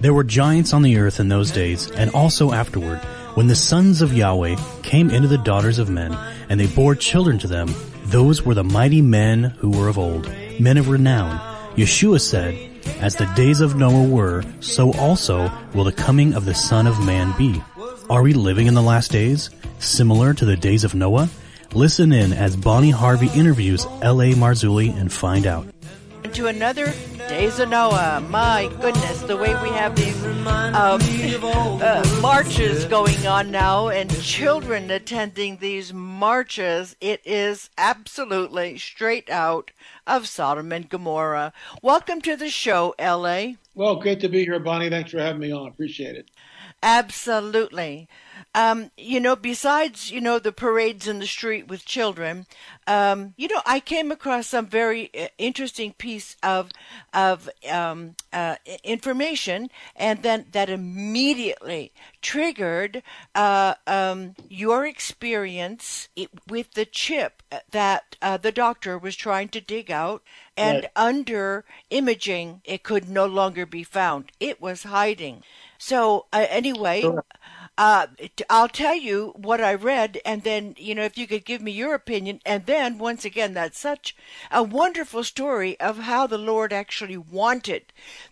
There were giants on the earth in those days, and also afterward, when the sons of Yahweh came into the daughters of men, and they bore children to them. Those were the mighty men who were of old, men of renown. Yeshua said, As the days of Noah were, so also will the coming of the Son of Man be. Are we living in the last days, similar to the days of Noah? Listen in as Bonnie Harvey interviews L.A. Marzulli and find out. To another Days of Noah. My goodness, the way we have these um, uh, marches going on now and children attending these marches, it is absolutely straight out of Sodom and Gomorrah. Welcome to the show, LA. Well, great to be here, Bonnie. Thanks for having me on. Appreciate it. Absolutely. Um, you know, besides, you know, the parades in the street with children, um, you know, I came across some very uh, interesting piece of of um, uh, information, and then that immediately triggered uh, um, your experience with the chip that uh, the doctor was trying to dig out, and right. under imaging, it could no longer be found. It was hiding. So uh, anyway, sure. Uh, I'll tell you what I read, and then you know if you could give me your opinion, and then once again, that's such a wonderful story of how the Lord actually wanted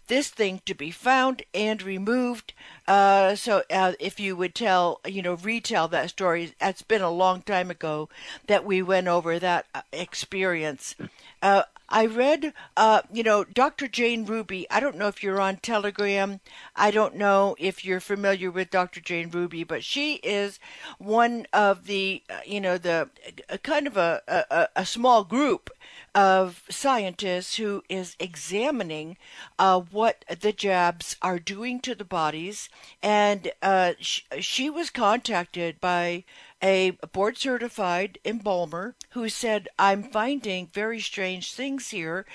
this thing to be found and removed. Uh, so uh, if you would tell, you know, retell that story, it's been a long time ago that we went over that uh, experience. Uh, I read, uh, you know, Dr. Jane Ruby. I don't know if you're on Telegram. I don't know if you're familiar with Dr. Jane Ruby, but she is one of the, uh, you know, the uh, kind of a, a, a small group of scientists who is examining uh, what the jabs are doing to the bodies. And uh, sh- she was contacted by a board certified embalmer who said, I'm finding very strange things here.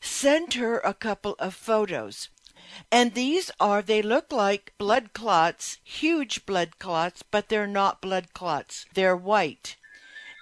Sent her a couple of photos. And these are, they look like blood clots, huge blood clots, but they're not blood clots. They're white.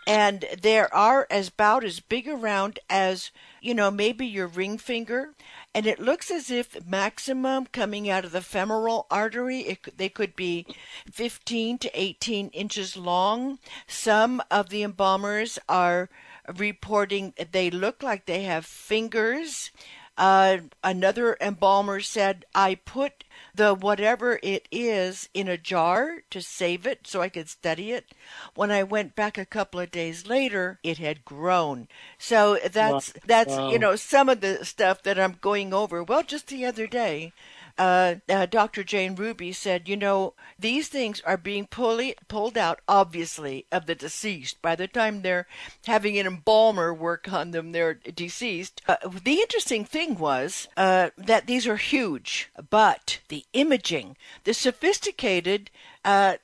And there are as about as big around as, you know, maybe your ring finger. And it looks as if maximum coming out of the femoral artery it, they could be 15 to 18 inches long. Some of the embalmers are reporting they look like they have fingers uh, another embalmer said i put the whatever it is in a jar to save it so I could study it. When I went back a couple of days later, it had grown. So that's wow. that's wow. you know some of the stuff that I'm going over. Well, just the other day, uh, uh, Dr. Jane Ruby said, you know, these things are being pulled pulled out, obviously, of the deceased. By the time they're having an embalmer work on them, they're deceased. Uh, the interesting thing was uh, that these are huge, but the imaging, the sophisticated uh,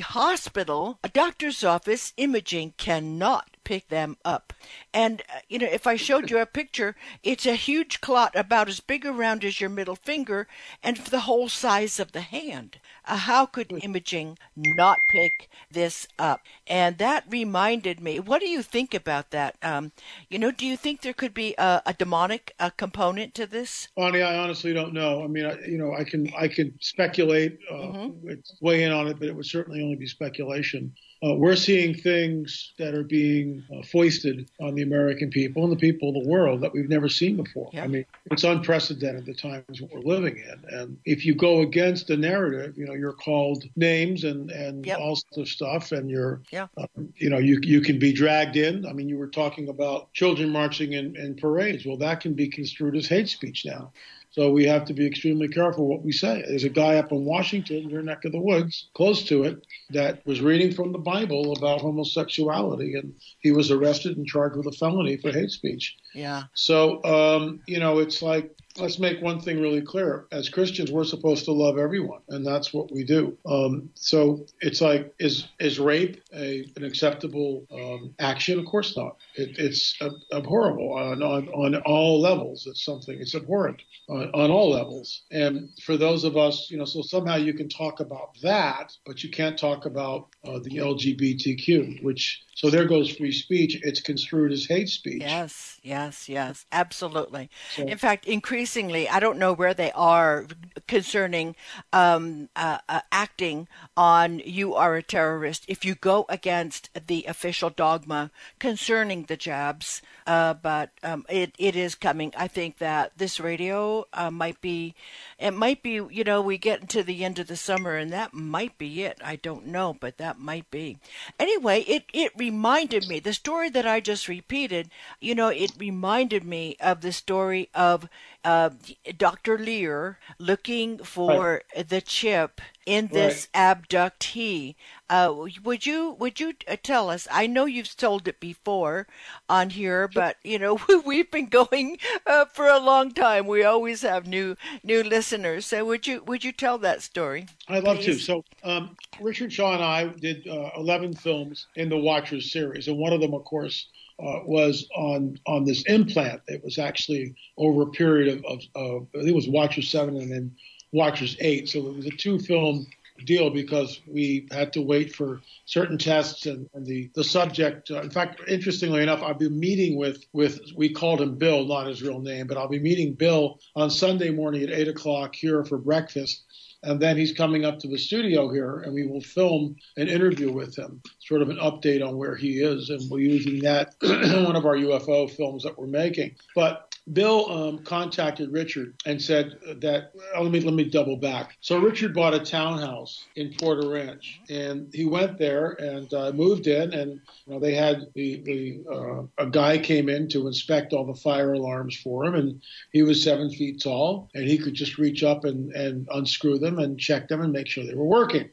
hospital, a doctor's office imaging cannot pick them up. And, uh, you know, if I showed you a picture, it's a huge clot about as big around as your middle finger and the whole size of the hand. Uh, how could imaging not pick this up? And that reminded me, what do you think about that? Um, you know, do you think there could be a, a demonic a component to this? Bonnie, I honestly don't know. I mean, I, you know, I can I can speculate, uh, mm-hmm. weigh in on it, but it would certainly only be speculation uh, we're seeing things that are being uh, foisted on the American people and the people of the world that we've never seen before. Yeah. I mean, it's unprecedented the times we're living in. And if you go against the narrative, you know, you're called names and, and yep. all sorts of stuff, and you're, yeah. um, you know, you, you can be dragged in. I mean, you were talking about children marching in, in parades. Well, that can be construed as hate speech now. So we have to be extremely careful what we say. There's a guy up in Washington, your neck of the woods, close to it, that was reading from the Bible about homosexuality, and he was arrested and charged with a felony for hate speech. Yeah. So, um, you know, it's like let's make one thing really clear. As Christians, we're supposed to love everyone, and that's what we do. Um, so it's like, is is rape a, an acceptable um, action? Of course not. It, it's abhorrible on, on, on all levels. It's something. It's abhorrent on, on all levels. And for those of us, you know, so somehow you can talk about that, but you can't talk about uh, the LGBTQ, which so there goes free speech. It's construed as hate speech. Yes, yes, yes, absolutely. So, in fact, increasingly, I don't know where they are concerning um, uh, uh, acting on you are a terrorist if you go against the official dogma concerning the jabs. Uh, but um, it it is coming. I think that this radio uh, might be, it might be. You know, we get into the end of the summer, and that might be it. I don't know, but that might be. Anyway, it it reminded me the story that I just repeated. You know, it reminded me of the story of uh, Dr. Leir looking for right. the chip in this right. abductee. Uh, would you would you uh, tell us? I know you've told it before on here, but you know we've been going uh, for a long time. We always have new new listeners. So would you would you tell that story? I'd love to. So um, Richard Shaw and I did uh, eleven films in the Watchers series, and one of them, of course, uh, was on on this implant. It was actually over a period of, of, of I think it was Watcher seven and then Watchers eight. So it was a two film deal because we had to wait for certain tests and, and the the subject. Uh, in fact, interestingly enough, I'll be meeting with with we called him Bill, not his real name, but I'll be meeting Bill on Sunday morning at eight o'clock here for breakfast and then he's coming up to the studio here, and we will film an interview with him, sort of an update on where he is, and we're using that one of our UFO films that we're making. But Bill um, contacted Richard and said that oh, let me let me double back. So Richard bought a townhouse in Porter Ranch, and he went there and uh, moved in, and you know, they had the, the uh, a guy came in to inspect all the fire alarms for him, and he was seven feet tall, and he could just reach up and, and unscrew them and check them and make sure they were working.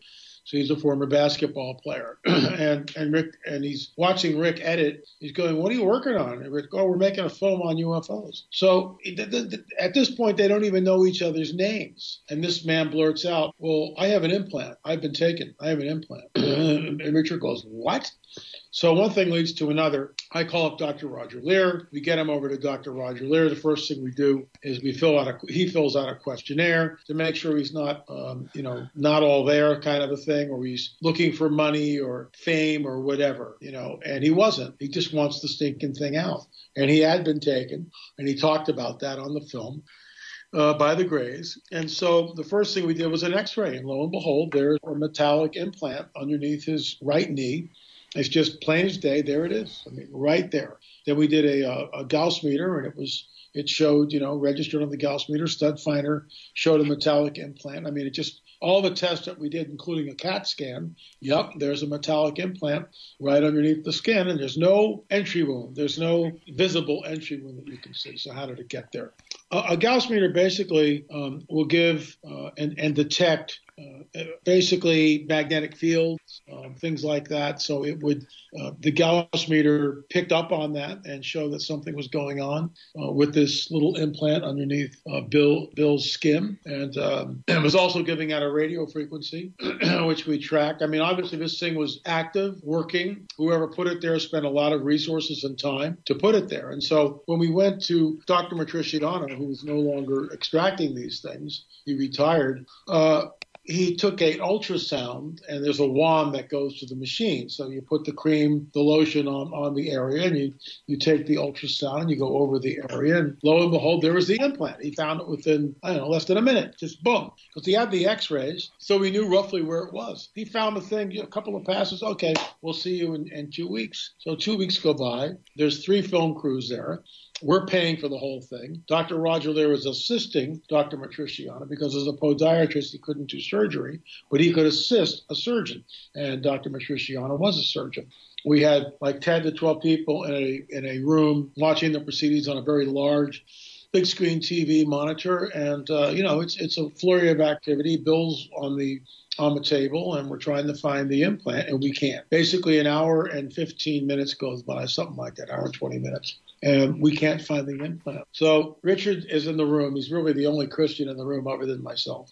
So he's a former basketball player, and and Rick and he's watching Rick edit. He's going, "What are you working on?" And Rick, "Oh, we're making a film on UFOs." So at this point, they don't even know each other's names. And this man blurts out, "Well, I have an implant. I've been taken. I have an implant." and Richard goes, "What?" So one thing leads to another. I call up Dr. Roger Leir. We get him over to Dr. Roger Leir. The first thing we do is we fill out a he fills out a questionnaire to make sure he's not um, you know not all there kind of a thing, or he's looking for money or fame or whatever you know. And he wasn't. He just wants the stinking thing out. And he had been taken, and he talked about that on the film. Uh, by the Greys. And so the first thing we did was an x ray. And lo and behold, there's a metallic implant underneath his right knee. It's just plain as day. There it is. I mean, right there. Then we did a, a, a Gauss meter, and it was it showed, you know, registered on the Gauss meter. Stud finder showed a metallic implant. I mean, it just all the tests that we did, including a CAT scan. Yep, there's a metallic implant right underneath the skin, and there's no entry wound. There's no visible entry wound that you can see. So how did it get there? A, Gauss meter basically um, will give uh, and, and detect uh, basically magnetic fields, um, things like that. So it would, uh, the Gauss meter picked up on that and showed that something was going on uh, with this little implant underneath uh, Bill Bill's skin, and um, was also giving out a radio frequency, which we tracked. I mean, obviously this thing was active, working. Whoever put it there spent a lot of resources and time to put it there. And so when we went to Dr. Matriciana, who was no longer extracting these things, he retired. He took a ultrasound and there's a wand that goes to the machine. So you put the cream, the lotion on, on the area and you, you take the ultrasound you go over the area and lo and behold, there was the implant. He found it within, I don't know, less than a minute, just boom. Because he had the x-rays, so we knew roughly where it was. He found the thing, a couple of passes. Okay, we'll see you in, in two weeks. So two weeks go by. There's three film crews there. We're paying for the whole thing. Dr. Roger there was assisting Dr. Matriciana because as a podiatrist, he couldn't do surgery, but he could assist a surgeon. And Dr. Matriciana was a surgeon. We had like 10 to 12 people in a, in a room watching the proceedings on a very large big screen TV monitor. And, uh, you know, it's, it's a flurry of activity. Bill's on the on the table and we're trying to find the implant and we can't. Basically an hour and 15 minutes goes by, something like that, hour and 20 minutes and we can't find the implant. So Richard is in the room. He's really the only Christian in the room other than myself.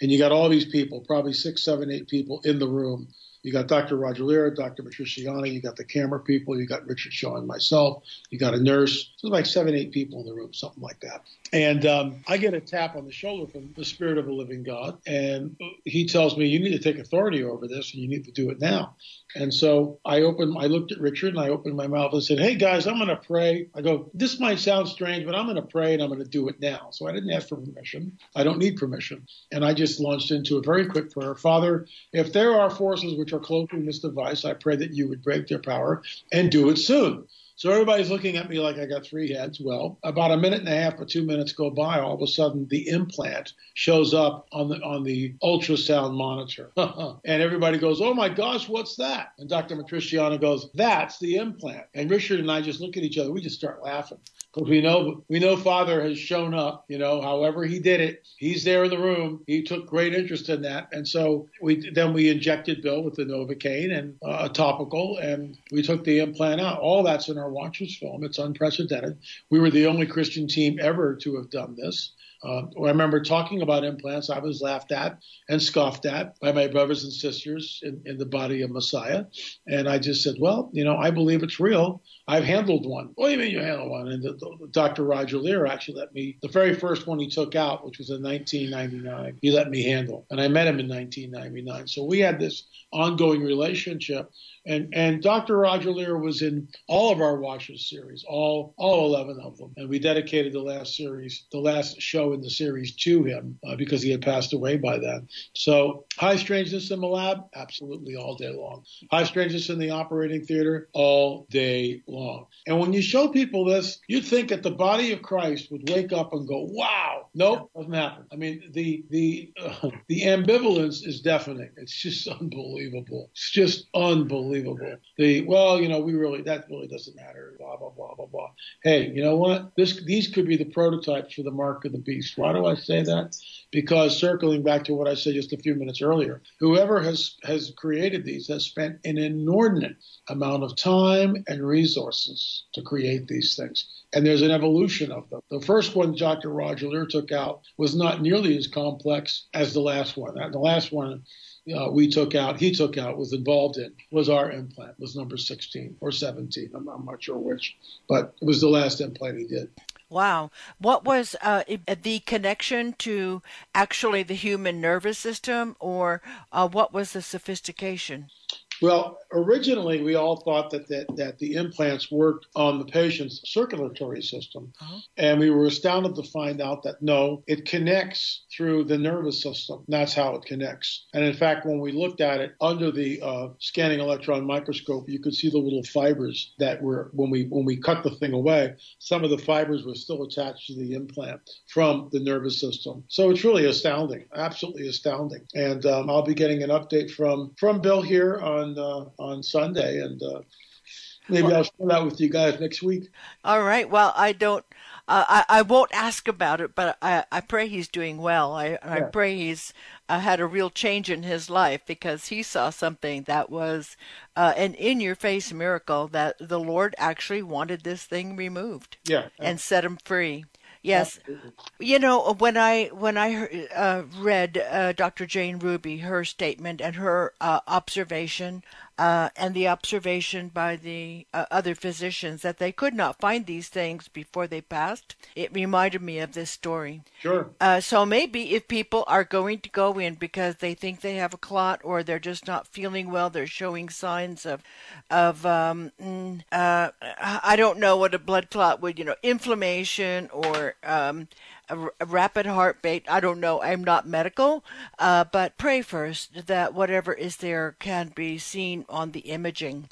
And you got all these people, probably six, seven, eight people in the room You got Dr. Roger Leir, Dr. Matriciani, you got the camera people, you got Richard Shaw and myself, you got a nurse. So like seven, eight people in the room, something like that. And um, I get a tap on the shoulder from the Spirit of a Living God, and he tells me, "You need to take authority over this, and you need to do it now." And so I opened, I looked at Richard, and I opened my mouth and said, "Hey guys, I'm going to pray." I go, "This might sound strange, but I'm going to pray, and I'm going to do it now." So I didn't ask for permission. I don't need permission, and I just launched into a very quick prayer. Father, if there are forces which are cloaking this device, I pray that you would break their power and do it soon. So everybody's looking at me like I got three heads. Well, about a minute and a half or two minutes go by. All of a sudden, the implant shows up on the on the ultrasound monitor, and everybody goes, "Oh my gosh, what's that?" And Dr. Matriciano goes, "That's the implant." And Richard and I just look at each other. We just start laughing because we know we know Father has shown up. You know, however he did it, he's there in the room. He took great interest in that, and so we then we injected Bill with the Novocaine and uh, a topical, and we took the implant out. All that's in our Watchers film. It's unprecedented. We were the only Christian team ever to have done this. Uh, I remember talking about implants. I was laughed at and scoffed at by my brothers and sisters in, in, the body of Messiah. And I just said, well, you know, I believe it's real. I've handled one. What do you mean you handled one? And the, the, Dr. Roger Leir actually let me, the very first one he took out, which was in 1999, he let me handle. And I met him in 1999. So we had this ongoing relationship. And, and Dr. Roger Leir was in all of our Watchers series, all, all 11 of them. And we dedicated the last series, the last show in the series to him uh, because he had passed away by then. So high strangeness in the lab, absolutely all day long. High strangeness in the operating theater, all day long. And when you show people this, you'd think that the body of Christ would wake up and go, wow. Nope, doesn't happen. I mean, the, the, uh, the ambivalence is deafening. It's just unbelievable. It's just unbelievable. The, well, you know, we really, that really doesn't matter. Blah, blah, blah, blah, blah. Hey, you know what? This, these could be the prototypes for the mark of the beast. Why do I say that? Because circling back to what I said just a few minutes earlier, whoever has, has created these has spent an inordinate amount of time and resources to create these things. And there's an evolution of them. The first one Dr. Roger Leir took out was not nearly as complex as the last one. The last one uh, we took out, he took out, was involved in, was our implant, was number 16 or 17. I'm, I'm not sure which, but it was the last implant he did. Wow. What was uh, the connection to actually the human nervous system, or uh, what was the sophistication? Well, originally we all thought that, that, that the implants worked on the patient's circulatory system. Uh-huh. And we were astounded to find out that no, it connects through the nervous system. That's how it connects. And in fact, when we looked at it under the uh, scanning electron microscope, you could see the little fibers that were, when we, when we cut the thing away, some of the fibers were still attached to the implant from the nervous system. So it's really astounding, absolutely astounding. And um, I'll be getting an update from, from Bill here on on uh, on Sunday, and uh, maybe well, I'll share that with you guys next week. All right. Well, I don't. Uh, I, I won't ask about it, but I, I pray he's doing well. I, I pray he's uh, had a real change in his life because he saw something that was uh, an in your face miracle that the Lord actually wanted this thing removed yeah, and set him free. Yes, Absolutely. you know when I when I uh, read uh, Dr. Jane Ruby her statement and her uh, observation uh, and the observation by the uh, other physicians that they could not find these things before they passed, it reminded me of this story. Sure. Uh, so maybe if people are going to go in because they think they have a clot or they're just not feeling well, they're showing signs of, of um, mm, uh, I don't know what a blood clot would, you know, inflammation or um, a, rapid heartbeat. I don't know. I'm not medical, uh, but pray first that whatever is there can be seen on the imaging.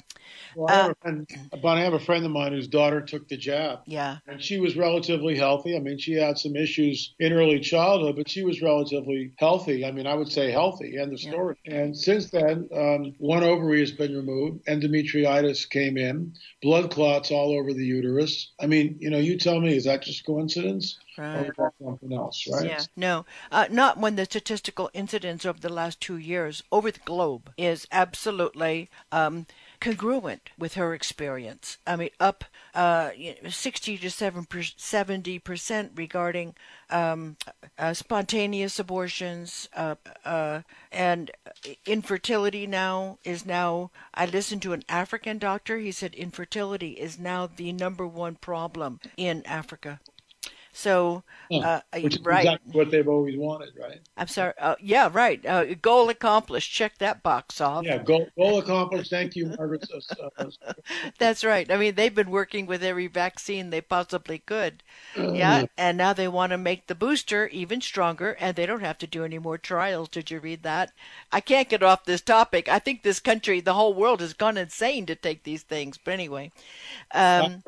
Well, I have, uh, friend, I have a friend of mine whose daughter took the jab. Yeah. And she was relatively healthy. I mean, she had some issues in early childhood, but she was relatively healthy. I mean, I would say healthy, end of story. Yeah. And since then, um, one ovary has been removed, endometritis came in, blood clots all over the uterus. I mean, you know, you tell me, is that just coincidence? Right. Or something else, right? Yeah, no, uh, not when the statistical incidence over the last two years over the globe is absolutely um, congruent with her experience. I mean, up uh, 60 to 70 percent regarding um, uh, spontaneous abortions uh, uh, and infertility. Now is now. I listened to an African doctor. He said infertility is now the number one problem in Africa. So, uh, which is right. exactly what they've always wanted, right? I'm sorry. Uh, yeah, right. Uh, goal accomplished. Check that box off. Yeah, goal, goal accomplished. Thank you, Margaret. That's right. I mean, they've been working with every vaccine they possibly could. yeah, and now they want to make the booster even stronger, and they don't have to do any more trials. Did you read that? I can't get off this topic. I think this country, the whole world, has gone insane to take these things. But anyway, um,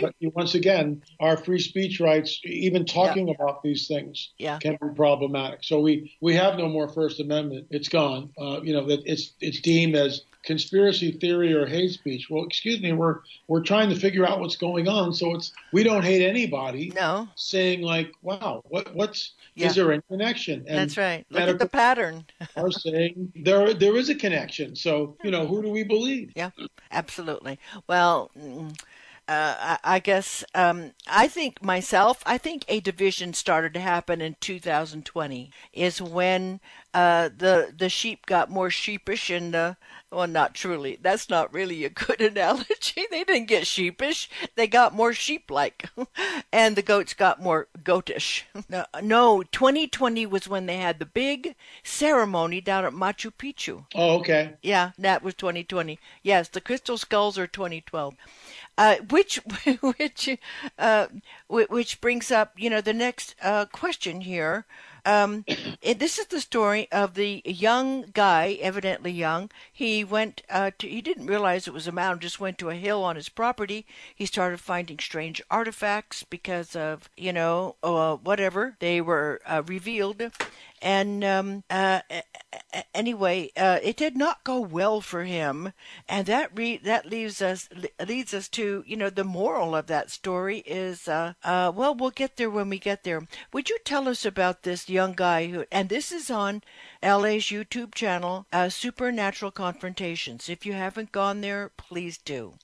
but once again, our free speech rights, even talking Yeah. about these things, Yeah. can be problematic. So we we have no more First Amendment. It's gone. Uh, you know that it's it's deemed as conspiracy theory or hate speech. Well, excuse me, we're we're trying to figure out what's going on. So it's we don't hate anybody. no, Saying like, wow, what what's Yeah. is there a connection? And that's right. Look at the pattern. are saying there there is a connection. So you know who do we believe? Yeah, absolutely. Well, mm, uh, I, guess um, I think myself. I think a division started to happen in 2020. Is when uh, the the sheep got more sheepish and uh, well, not truly. That's not really a good analogy. They didn't get sheepish. They got more sheep-like, and the goats got more goatish. No, no, 2020 was when they had the big ceremony down at Machu Picchu. Oh, okay. Yeah, that was 2020. Yes, the crystal skulls are 2012. Uh, which which uh, which brings up you know the next uh, question here. Um, this is the story of the young guy, evidently young. He went uh, to, he didn't realize it was a mound, just went to a hill on his property. He started finding strange artifacts because of, you know, uh, whatever. They were uh, revealed. And um, uh, anyway, uh, it did not go well for him, and that re- that leaves us leads us to you know the moral of that story is uh, well we'll get there when we get there. Would you tell us about this young guy who and this is on LA's YouTube channel, uh, Supernatural Confrontations. If you haven't gone there, please do.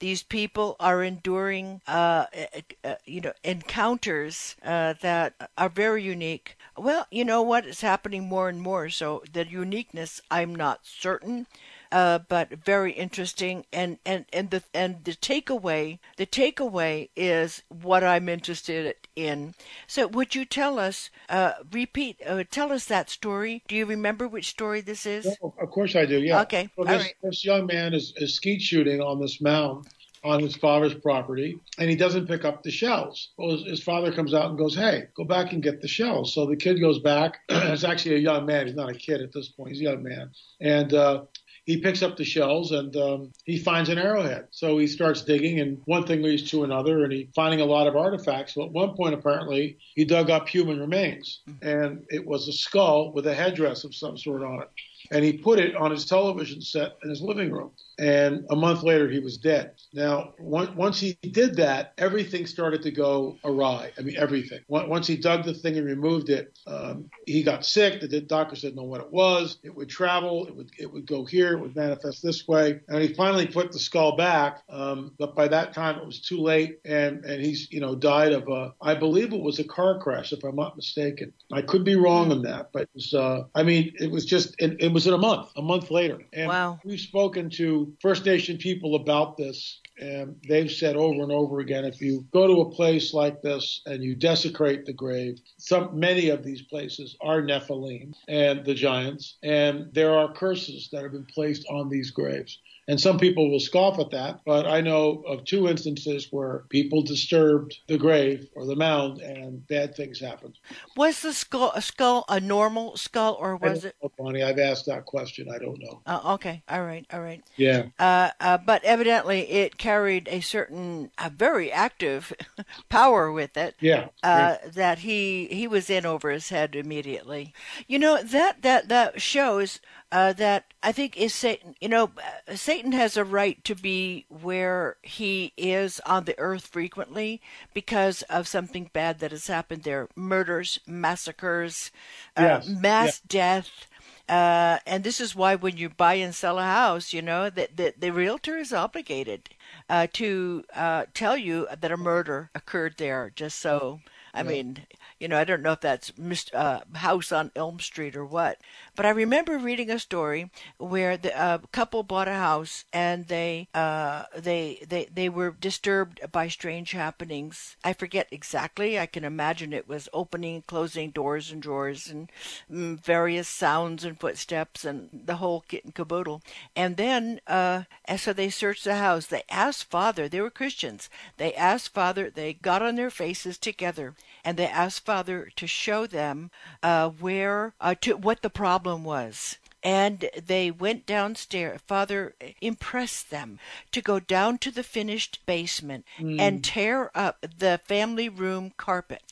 These people are enduring, uh, uh, uh, you know, encounters uh, that are very unique. Well, you know what? It's happening more and more. So the uniqueness, I'm not certain. Uh, but very interesting, and, and, and the and the takeaway the takeaway is what I'm interested in. So, would you tell us, uh, repeat, uh, tell us that story? Do you remember which story this is? Well, of course I do. Yeah. Okay, So this, right. this young man is, is skeet shooting on this mound on his father's property, and he doesn't pick up the shells. Well, his, his father comes out and goes, "Hey, go back and get the shells." So the kid goes back. it's actually a young man. He's not a kid at this point. He's a young man, and. Uh, he picks up the shells and um, he finds an arrowhead. So he starts digging, and one thing leads to another, and he's finding a lot of artifacts. Well, at one point, apparently, he dug up human remains, and it was a skull with a headdress of some sort on it. And he put it on his television set in his living room. And a month later, he was dead. Now, on- once he did that, everything started to go awry. I mean, everything. Once he dug the thing and removed it, um, he got sick. The doctor said know what it was. It would travel. It would it would go here. It would manifest this way. And he finally put the skull back. Um, but by that time, it was too late. And and he's you know died of a I believe it was a car crash if I'm not mistaken. I could be wrong on that, but it was uh, I mean it was just it, it was in a month. A month later. And Wow. We've spoken to First Nation people about this, and they've said over and over again, if you go to a place like this and you desecrate the grave, some many of these places are Nephilim and the giants, and there are curses that have been placed on these graves. And some people will scoff at that, but I know of two instances where people disturbed the grave or the mound and bad things happened. Was the skull a skull a normal skull or was it? know, Bonnie. I've asked that question. I don't know. Uh, okay, all right, all right. Yeah. Uh, uh, but evidently, it carried a certain, a very active power with it. Yeah. Uh, that he he was in over his head immediately. You know that that that shows uh, that I think is Satan. You know, uh, Satan has a right to be where he is on the earth frequently because of something bad that has happened there: murders, massacres, uh, Yes, mass death. Uh, and this is why when you buy and sell a house, you know that, that the realtor is obligated uh, to uh, tell you that a murder occurred there, just so. I yeah. mean, you know, I don't know if that's uh, House on Elm Street or what, but I remember reading a story where the uh, couple bought a house and they uh, they they they were disturbed by strange happenings. I forget exactly. I can imagine it was opening and closing doors and drawers and mm, various sounds and footsteps and the whole kit and caboodle. And then, uh, and so they searched the house. They asked Father. They were Christians. They asked Father. They got on their faces together and they asked Father to show them uh, where, uh, to what the problem was. And they went downstairs. Father impressed them to go down to the finished basement mm. and tear up the family room carpet.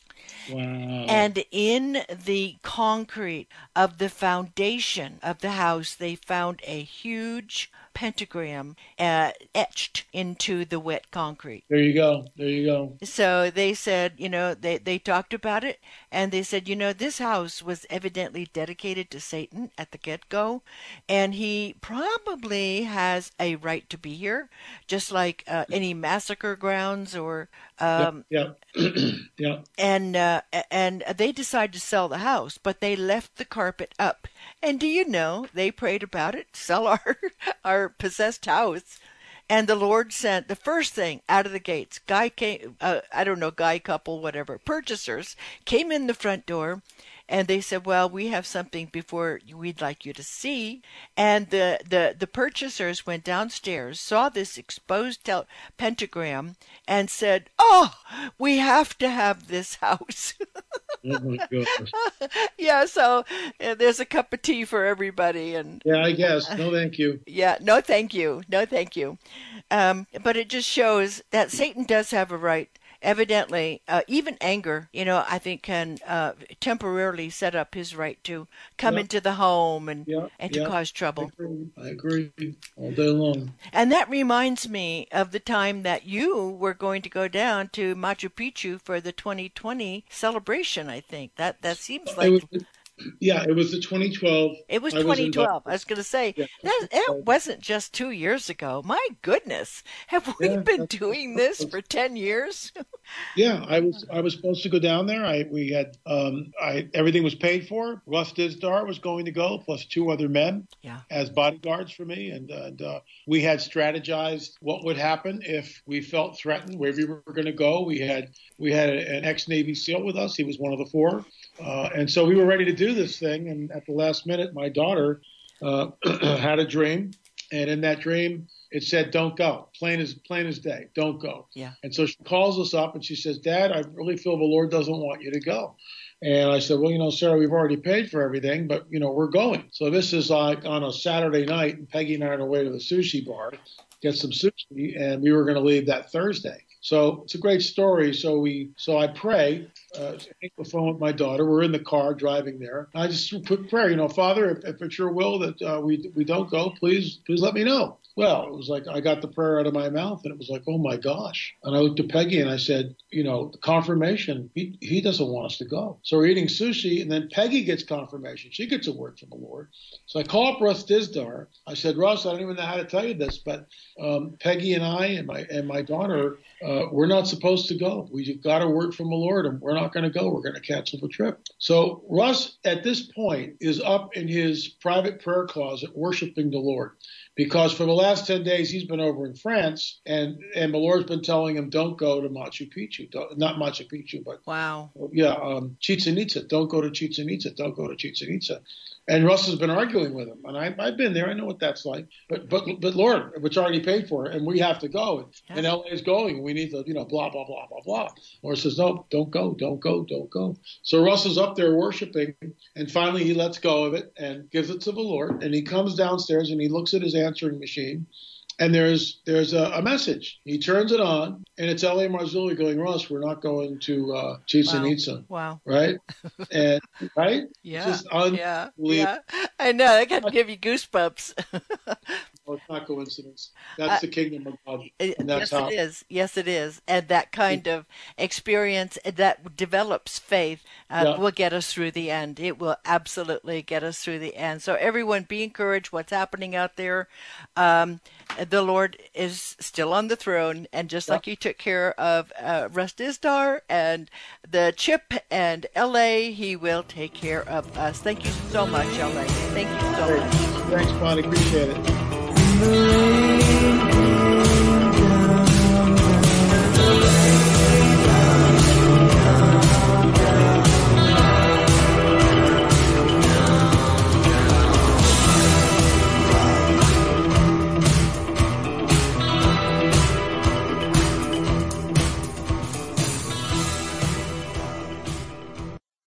Wow. And in the concrete of the foundation of the house, they found a huge pentagram uh, etched into the wet concrete. There you go. There you go. So they said, you know, they, they talked about it and they said, you know, this house was evidently dedicated to Satan at the get go, and he probably has a right to be here, just like uh, any massacre grounds or. Um, yeah. yeah. And uh, and they decided to sell the house, but they left the carpet up. And do you know they prayed about it, sell our our possessed house. And the Lord sent the first thing out of the gates. Guy came, uh, I don't know, guy couple, whatever, purchasers came in the front door and they said, "Well, we have something before we'd like you to see." And the the the purchasers went downstairs, saw this exposed tel- pentagram, and said, "Oh, we have to have this house." oh yeah, so uh, there's a cup of tea for everybody, and yeah, I guess no, thank you. Yeah, no, thank you, no, thank you. Um, but it just shows that Satan does have a right evidently, uh, even anger, you know, I think can uh, temporarily set up his right to come into the home and and to cause trouble. I agree. I agree all day long. And that reminds me of the time that you were going to go down to Machu Picchu for the 2020 celebration. I think that that seems like. Yeah, it was the 2012. It was 2012. I was, was going to say yeah, that it wasn't just two years ago. My goodness, have we yeah, been doing this for 10 years? yeah, I was I was supposed to go down there. I we had um I everything was paid for. Russ Dizdar was going to go, plus two other men, yeah. as bodyguards for me, and, and uh, we had strategized what would happen if we felt threatened where we were going to go. We had we had an ex Navy SEAL with us. He was one of the four. Uh, and so we were ready to do this thing. And at the last minute, my daughter uh, had a dream. And in that dream, it said, don't go. Plain as, plain as day. Don't go. Yeah. And so she calls us up and she says, Dad, I really feel the Lord doesn't want you to go. And I said, well, you know, Sarah, we've already paid for everything, but, you know, we're going. So this is like on a Saturday night, and Peggy and I are on our way to the sushi bar, get some sushi, and we were going to leave that Thursday. So it's a great story. So we, so I pray, uh, take the phone with my daughter. We're in the car driving there. I just put prayer, you know, Father, if, if it's your will that uh, we we don't go, please please let me know. Well, it was like I got the prayer out of my mouth, and it was like, oh my gosh. And I looked at Peggy and I said, you know, confirmation, he, he doesn't want us to go. So we're eating sushi, and then Peggy gets confirmation. She gets a word from the Lord. So I call up Russ Dizdar. I said, Russ, I don't even know how to tell you this, but um, Peggy and I and my and my daughter, uh, we're not supposed to go. We've got a word from the Lord, and we're not going to go. We're going to cancel the trip. So Russ, at this point, is up in his private prayer closet worshiping the Lord because for the last 10 days he's been over in France and and the Lord's been telling him don't go to Machu Picchu don't, not Machu Picchu but wow yeah um, Chichen Itza don't go to Chichen Itza don't go to Chichen Itza and Russ has been arguing with him, and I, I've been there. I know what that's like. But but but Lord, it's already paid for, and we have to go. And, and LA is going. We need to, you know, blah blah blah blah blah. Lord says, no, don't go, don't go, don't go. So Russ is up there worshiping, and finally he lets go of it and gives it to the Lord. And he comes downstairs and he looks at his answering machine, and there's there's a, a, message. He turns it on, and it's L.A. Marzulli going, Russ, we're not going to uh, Chichen wow. Itza. Wow. Right? and right? Yeah. Just yeah. Yeah. I know. That can give you goosebumps. No, it's not coincidence. That's uh, the kingdom of God. Yes, how. it is. Yes, it is. And that kind of experience that develops faith uh, yeah. will get us through the end. It will absolutely get us through the end. So everyone, be encouraged. What's happening out there? Um, the Lord is still on the throne, and just yeah. like He took care of uh, Russ Dizdar and the Chip and L.A., He will take care of us. Thank you so much, L.A. Thank you so much. Thanks, Bonnie. Appreciate it the rain.